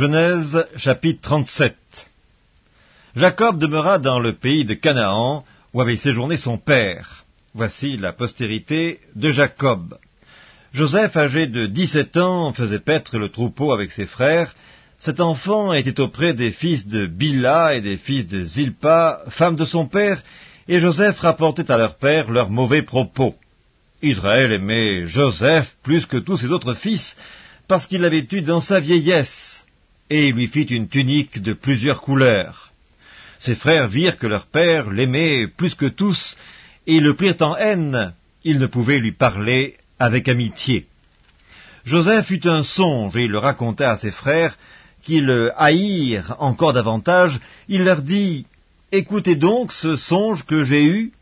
Genèse chapitre 37 Jacob demeura dans le pays de Canaan, où avait séjourné son père. Voici la postérité de Jacob. Joseph, âgé de dix-sept ans, faisait paître le troupeau avec ses frères. Cet enfant était auprès des fils de Bila et des fils de Zilpa, femme de son père, et Joseph rapportait à leur père leurs mauvais propos. Israël aimait Joseph plus que tous ses autres fils, parce qu'il l'avait eu dans sa vieillesse, et il lui fit une tunique de plusieurs couleurs. Ses frères virent que leur père l'aimait plus que tous, et le prirent en haine. Ils ne pouvaient lui parler avec amitié. Joseph eut un songe, et il le raconta à ses frères, qui le haïrent encore davantage. Il leur dit, Écoutez donc ce songe que j'ai eu.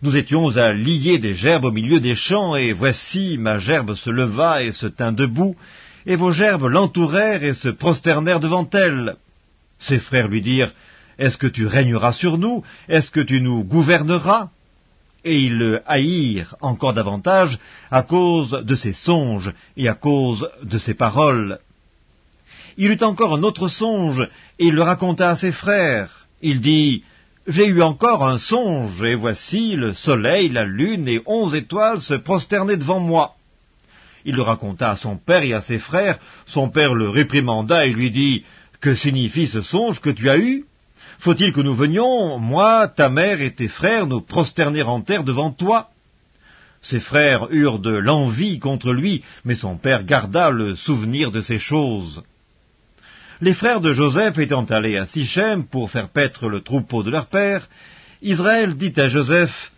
Nous étions à lier des gerbes au milieu des champs, et voici ma gerbe se leva et se tint debout, et vos gerbes l'entourèrent et se prosternèrent devant elle. Ses frères lui dirent, Est-ce que tu régneras sur nous? Est-ce que tu nous gouverneras? Et ils le haïrent encore davantage à cause de ses songes et à cause de ses paroles. Il eut encore un autre songe, et il le raconta à ses frères. Il dit, J'ai eu encore un songe, et voici le soleil, la lune et onze étoiles se prosternaient devant moi. Il le raconta à son père et à ses frères. Son père le réprimanda et lui dit, Que signifie ce songe que tu as eu? Faut-il que nous venions, moi, ta mère et tes frères, nous prosterner en terre devant toi? Ses frères eurent de l'envie contre lui, mais son père garda le souvenir de ces choses. Les frères de Joseph étant allés à Sichem pour faire paître le troupeau de leur père, Israël dit à Joseph,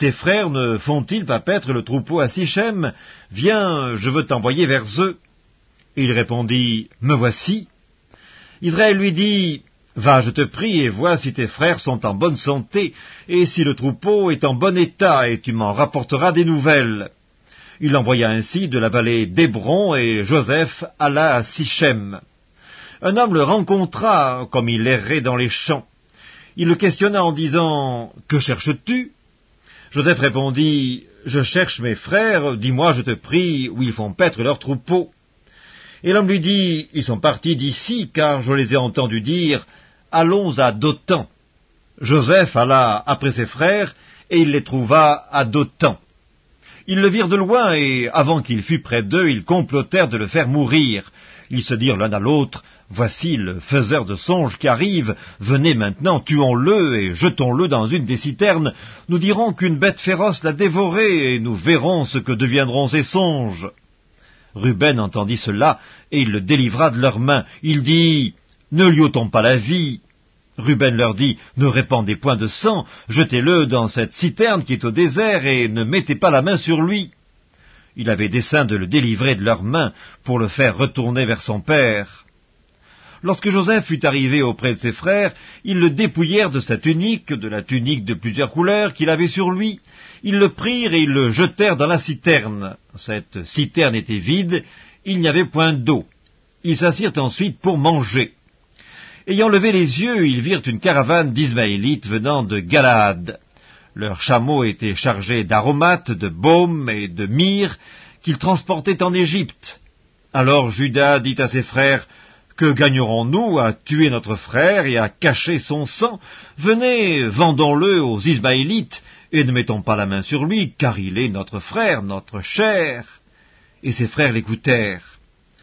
tes frères ne font-ils pas paître le troupeau à Sichem? Viens, je veux t'envoyer vers eux. Il répondit, Me voici. Israël lui dit, Va, je te prie, et vois si tes frères sont en bonne santé, et si le troupeau est en bon état, et tu m'en rapporteras des nouvelles. Il envoya ainsi de la vallée d'Hébron, et Joseph alla à Sichem. Un homme le rencontra, comme il errait dans les champs. Il le questionna en disant, Que cherches-tu? Joseph répondit, Je cherche mes frères, dis-moi, je te prie, où ils font paître leurs troupeaux. Et l'homme lui dit, Ils sont partis d'ici, car je les ai entendus dire, Allons à Dothan. Joseph alla après ses frères, et il les trouva à Dothan. Ils le virent de loin, et avant qu'il fût près d'eux, ils complotèrent de le faire mourir. Ils se dirent l'un à l'autre, Voici le faiseur de songes qui arrive, venez maintenant, tuons-le et jetons-le dans une des citernes, nous dirons qu'une bête féroce l'a dévoré, et nous verrons ce que deviendront ses songes. Ruben entendit cela, et il le délivra de leurs mains. Il dit, Ne lui ôtons pas la vie. Ruben leur dit, Ne répandez point de sang, jetez-le dans cette citerne qui est au désert, et ne mettez pas la main sur lui. Il avait dessein de le délivrer de leurs mains, pour le faire retourner vers son père. Lorsque Joseph fut arrivé auprès de ses frères, ils le dépouillèrent de sa tunique, de la tunique de plusieurs couleurs qu'il avait sur lui. Ils le prirent et ils le jetèrent dans la citerne. Cette citerne était vide, il n'y avait point d'eau. Ils s'assirent ensuite pour manger. Ayant levé les yeux, ils virent une caravane d'Ismaélites venant de Galaad. Leurs chameaux étaient chargés d'aromates, de baumes et de myrrhe qu'ils transportaient en Égypte. Alors Judas dit à ses frères, que gagnerons-nous à tuer notre frère et à cacher son sang? Venez, vendons-le aux Ismaélites, et ne mettons pas la main sur lui, car il est notre frère, notre chair. Et ses frères l'écoutèrent.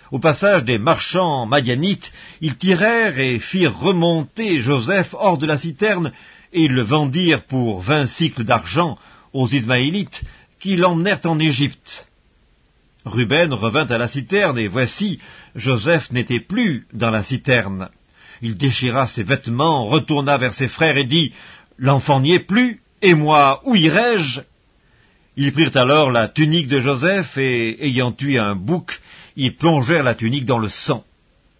Au passage des marchands madianites, ils tirèrent et firent remonter Joseph hors de la citerne, et le vendirent pour vingt cycles d'argent aux Ismaélites, qui l'emmenèrent en Égypte. Ruben revint à la citerne, et voici, Joseph n'était plus dans la citerne. Il déchira ses vêtements, retourna vers ses frères et dit, L'enfant n'y est plus, et moi, où irai-je? Ils prirent alors la tunique de Joseph, et, ayant tué un bouc, ils plongèrent la tunique dans le sang.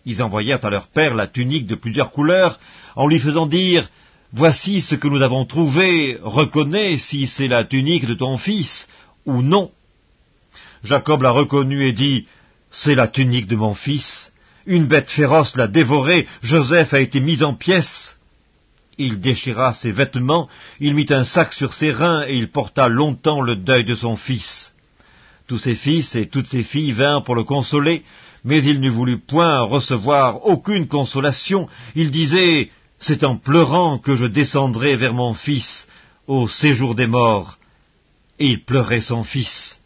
Ils envoyèrent à leur père la tunique de plusieurs couleurs, en lui faisant dire, Voici ce que nous avons trouvé, reconnais si c'est la tunique de ton fils, ou non. Jacob l'a reconnu et dit, C'est la tunique de mon fils. Une bête féroce l'a dévoré, Joseph a été mis en pièces. Il déchira ses vêtements, il mit un sac sur ses reins, et il porta longtemps le deuil de son fils. Tous ses fils et toutes ses filles vinrent pour le consoler, Mais il n'eût voulu point recevoir aucune consolation. Il disait, C'est en pleurant que je descendrai vers mon fils au séjour des morts. Et il pleurait son fils.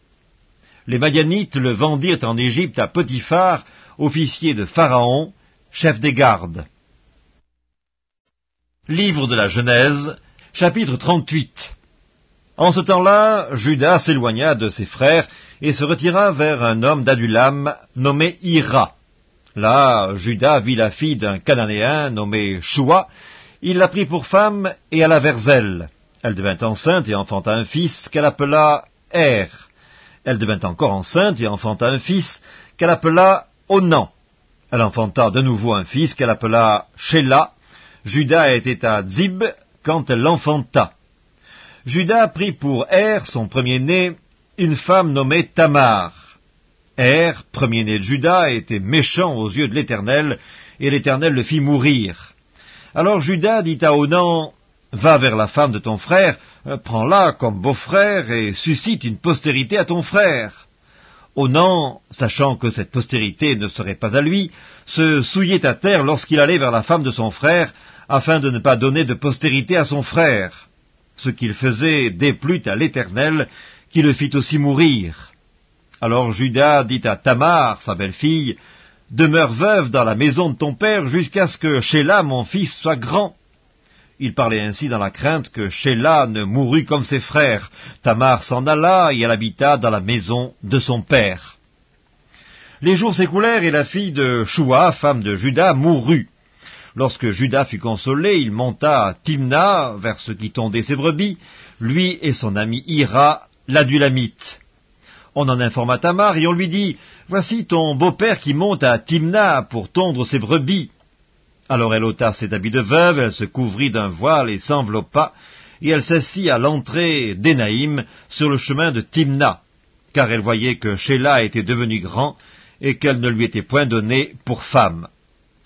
Les Madianites le vendirent en Égypte à Potiphar, officier de Pharaon, chef des gardes. Livre de la Genèse, chapitre 38 En ce temps-là, Judas s'éloigna de ses frères et se retira vers un homme d'Adulam nommé Ira. Là, Judas vit la fille d'un Cananéen nommé Shua. Il la prit pour femme et alla vers elle. Elle devint enceinte et enfanta un fils qu'elle appela Er. Elle devint encore enceinte et enfanta un fils qu'elle appela Onan. Elle enfanta de nouveau un fils qu'elle appela Sheila. Judas était à Zib quand elle l'enfanta. Judas prit pour Er, son premier-né, une femme nommée Tamar. Er, premier-né de Judas, était méchant aux yeux de l'Éternel, et l'Éternel le fit mourir. Alors Judas dit à Onan, Va vers la femme de ton frère, euh, prends-la comme beau-frère et suscite une postérité à ton frère. Onan, sachant que cette postérité ne serait pas à lui, se souillait à terre lorsqu'il allait vers la femme de son frère, afin de ne pas donner de postérité à son frère. Ce qu'il faisait déplut à l'Éternel, qui le fit aussi mourir. Alors Judas dit à Tamar, sa belle-fille, Demeure veuve dans la maison de ton père jusqu'à ce que Sheila, mon fils, soit grand. Il parlait ainsi dans la crainte que Sheila ne mourût comme ses frères. Tamar s'en alla et elle habita dans la maison de son père. Les jours s'écoulèrent et la fille de Shua, femme de Judas, mourut. Lorsque Judas fut consolé, il monta à Timna, vers ce qui tondait ses brebis, lui et son ami Ira, l'adulamite. On en informa Tamar et on lui dit, Voici ton beau-père qui monte à Timna pour tondre ses brebis. Alors elle ôta ses habits de veuve, elle se couvrit d'un voile et s'enveloppa, et elle s'assit à l'entrée d'Énaïm sur le chemin de Timna, car elle voyait que Sheila était devenu grand et qu'elle ne lui était point donnée pour femme.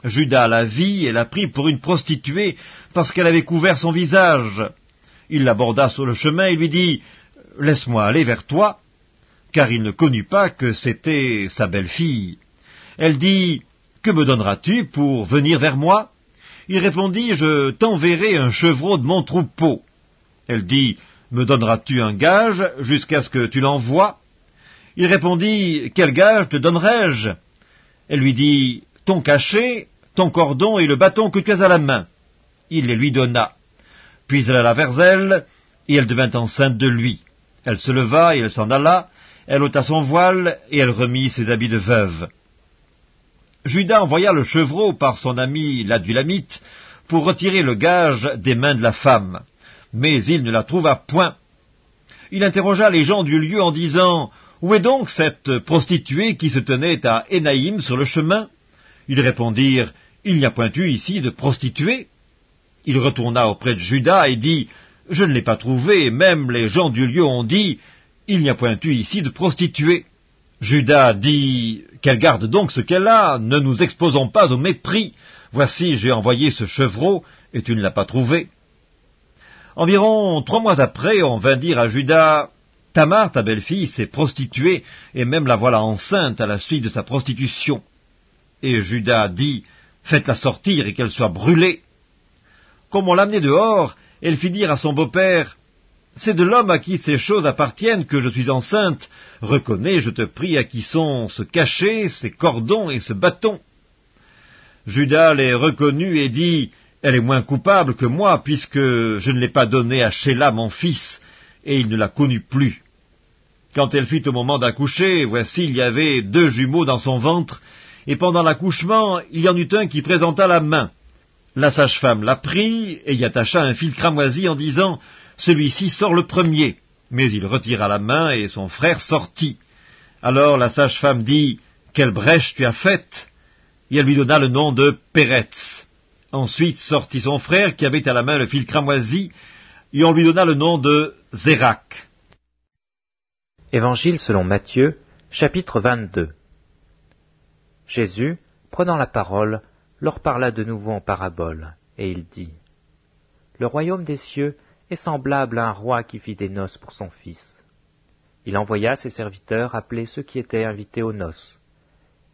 Judas la vit et la prit pour une prostituée parce qu'elle avait couvert son visage. Il l'aborda sur le chemin et lui dit Laisse-moi aller vers toi, car il ne connut pas que c'était sa belle-fille. Elle dit que me donneras-tu pour venir vers moi? Il répondit, Je t'enverrai un chevreau de mon troupeau. Elle dit, Me donneras-tu un gage jusqu'à ce que tu l'envoies? Il répondit, Quel gage te donnerai-je? Elle lui dit, Ton cachet, ton cordon et le bâton que tu as à la main. Il les lui donna. Puis elle alla vers elle, et elle devint enceinte de lui. Elle se leva et elle s'en alla, elle ôta son voile, et elle remit ses habits de veuve. Judas envoya le chevreau par son ami l'adulamite pour retirer le gage des mains de la femme, mais il ne la trouva point. Il interrogea les gens du lieu en disant Où est donc cette prostituée qui se tenait à Énaïm sur le chemin? Ils répondirent Il n'y a point eu ici de prostituée. Il retourna auprès de Judas et dit Je ne l'ai pas trouvée, même les gens du lieu ont dit Il n'y a point eu ici de prostituée. Judas dit Qu'elle garde donc ce qu'elle a, ne nous exposons pas au mépris. Voici, j'ai envoyé ce chevreau, et tu ne l'as pas trouvé. Environ trois mois après, on vint dire à Judas Tamar, ta belle-fille, s'est prostituée, et même la voilà enceinte à la suite de sa prostitution. Et Judas dit Faites-la sortir et qu'elle soit brûlée. Comme on l'amenait dehors, elle fit dire à son beau-père c'est de l'homme à qui ces choses appartiennent que je suis enceinte. Reconnais, je te prie, à qui sont ce cachet, ces cordons et ce bâton. Judas les reconnut et dit, Elle est moins coupable que moi, puisque je ne l'ai pas donnée à Sheila, mon fils, et il ne la connut plus. Quand elle fut au moment d'accoucher, voici, il y avait deux jumeaux dans son ventre, et pendant l'accouchement, il y en eut un qui présenta la main. La sage-femme la prit et y attacha un fil cramoisi en disant celui-ci sort le premier. Mais il retira la main et son frère sortit. Alors la sage-femme dit, Quelle brèche tu as faite Et elle lui donna le nom de Péretz. Ensuite sortit son frère qui avait à la main le fil cramoisi, et on lui donna le nom de Zérak. Évangile selon Matthieu, chapitre 22 Jésus, prenant la parole, leur parla de nouveau en parabole, et il dit Le royaume des cieux est semblable à un roi qui fit des noces pour son fils. Il envoya ses serviteurs appeler ceux qui étaient invités aux noces.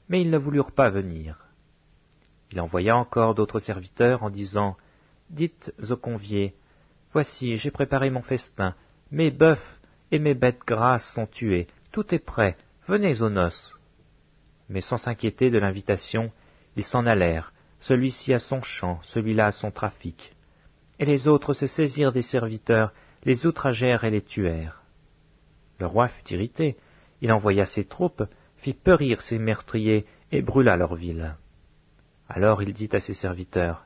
mais ils ne voulurent pas venir. Il envoya encore d'autres serviteurs en disant, Dites aux conviés, Voici, j'ai préparé mon festin, mes bœufs et mes bêtes grasses sont tués, tout est prêt, venez aux noces. Mais sans s'inquiéter de l'invitation, ils s'en allèrent, celui-ci à son champ, celui-là à son trafic. Et les autres se saisirent des serviteurs, les outragèrent et les tuèrent. Le roi fut irrité, il envoya ses troupes, fit périr ses meurtriers et brûla leur ville. Alors il dit à ses serviteurs,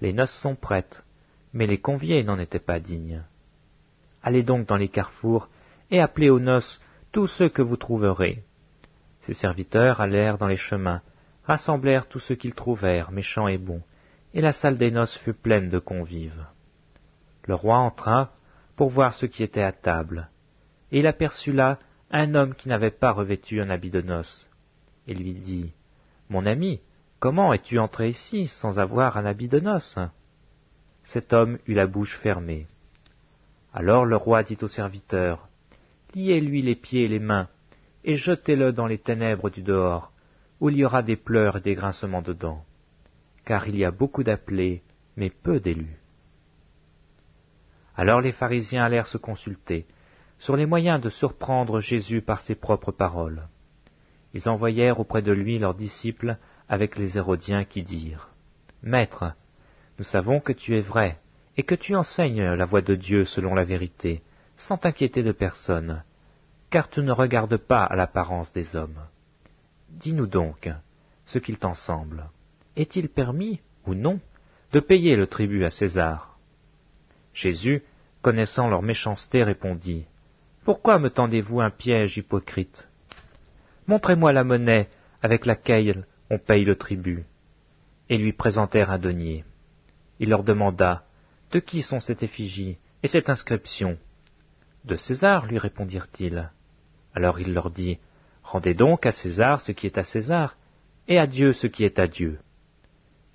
Les noces sont prêtes, mais les conviés n'en étaient pas dignes. Allez donc dans les carrefours et appelez aux noces tous ceux que vous trouverez. Ses serviteurs allèrent dans les chemins, rassemblèrent tous ceux qu'ils trouvèrent, méchants et bons, et la salle des noces fut pleine de convives. Le roi entra pour voir ce qui était à table, et il aperçut là un homme qui n'avait pas revêtu un habit de noces, et lui dit, Mon ami, comment es-tu entré ici sans avoir un habit de noces? Cet homme eut la bouche fermée. Alors le roi dit au serviteur, Liez-lui les pieds et les mains, et jetez-le dans les ténèbres du dehors, où il y aura des pleurs et des grincements de dents, car il y a beaucoup d'appelés, mais peu d'élus. Alors les pharisiens allèrent se consulter sur les moyens de surprendre Jésus par ses propres paroles. Ils envoyèrent auprès de lui leurs disciples avec les Hérodiens qui dirent Maître, nous savons que tu es vrai, et que tu enseignes la voie de Dieu selon la vérité, sans t'inquiéter de personne, car tu ne regardes pas à l'apparence des hommes. Dis-nous donc ce qu'il t'en semble. Est-il permis, ou non, de payer le tribut à César? Jésus, connaissant leur méchanceté, répondit Pourquoi me tendez-vous un piège hypocrite? Montrez-moi la monnaie avec laquelle on paye le tribut. Et lui présentèrent un denier. Il leur demanda De qui sont cette effigie et cette inscription De César, lui répondirent-ils. Alors il leur dit Rendez donc à César ce qui est à César, et à Dieu ce qui est à Dieu.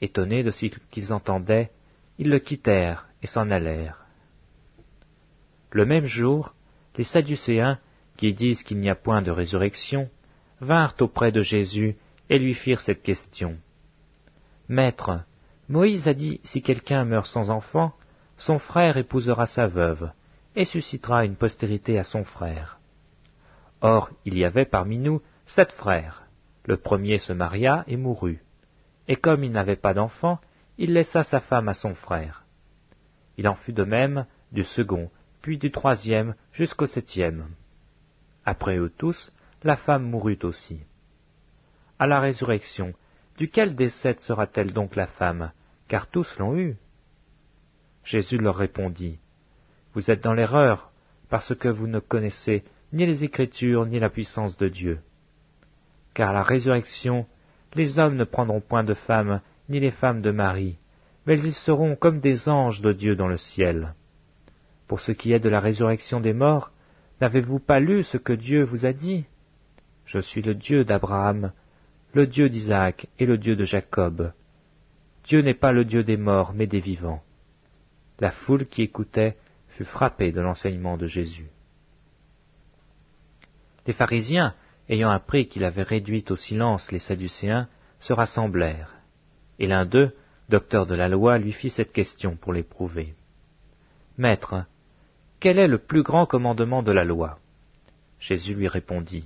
Étonnés de ce qu'ils entendaient, ils le quittèrent et s'en allèrent. Le même jour, les Sadducéens, qui disent qu'il n'y a point de résurrection, vinrent auprès de Jésus et lui firent cette question. Maître, Moïse a dit, si quelqu'un meurt sans enfant, son frère épousera sa veuve, et suscitera une postérité à son frère. Or, il y avait parmi nous sept frères. Le premier se maria et mourut. Et comme il n'avait pas d'enfant, il laissa sa femme à son frère. Il en fut de même du second, puis du troisième, jusqu'au septième. Après eux tous, la femme mourut aussi. À la résurrection, duquel des sept sera-t-elle donc la femme, car tous l'ont eue? Jésus leur répondit, Vous êtes dans l'erreur, parce que vous ne connaissez ni les Écritures, ni la puissance de Dieu. Car la résurrection, les hommes ne prendront point de femmes, ni les femmes de Marie, mais ils seront comme des anges de Dieu dans le ciel. Pour ce qui est de la résurrection des morts, n'avez-vous pas lu ce que Dieu vous a dit? Je suis le Dieu d'Abraham, le Dieu d'Isaac et le Dieu de Jacob. Dieu n'est pas le Dieu des morts, mais des vivants. La foule qui écoutait fut frappée de l'enseignement de Jésus. Les pharisiens, ayant appris qu'il avait réduit au silence les Sadducéens, se rassemblèrent, et l'un d'eux, docteur de la loi, lui fit cette question pour l'éprouver. Maître, quel est le plus grand commandement de la loi? Jésus lui répondit,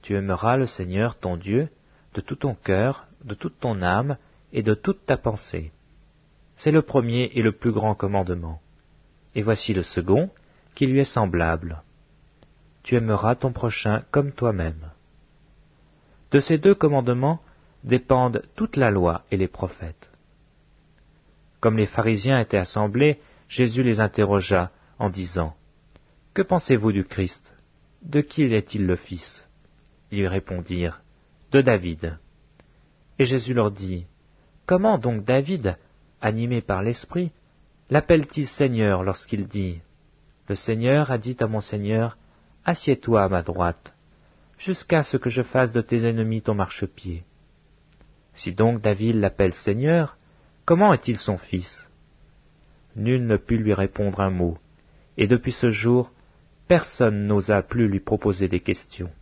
Tu aimeras le Seigneur ton Dieu de tout ton cœur, de toute ton âme et de toute ta pensée. C'est le premier et le plus grand commandement. Et voici le second, qui lui est semblable tu aimeras ton prochain comme toi-même. De ces deux commandements dépendent toute la loi et les prophètes. Comme les pharisiens étaient assemblés, Jésus les interrogea en disant Que pensez-vous du Christ? De qui est-il le Fils? Ils lui répondirent De David. Et Jésus leur dit Comment donc David, animé par l'Esprit, l'appelle-t-il Seigneur lorsqu'il dit Le Seigneur a dit à mon Seigneur Assieds-toi à ma droite, jusqu'à ce que je fasse de tes ennemis ton marchepied. Si donc David l'appelle Seigneur, comment est-il son fils? Nul ne put lui répondre un mot, et depuis ce jour, personne n'osa plus lui proposer des questions.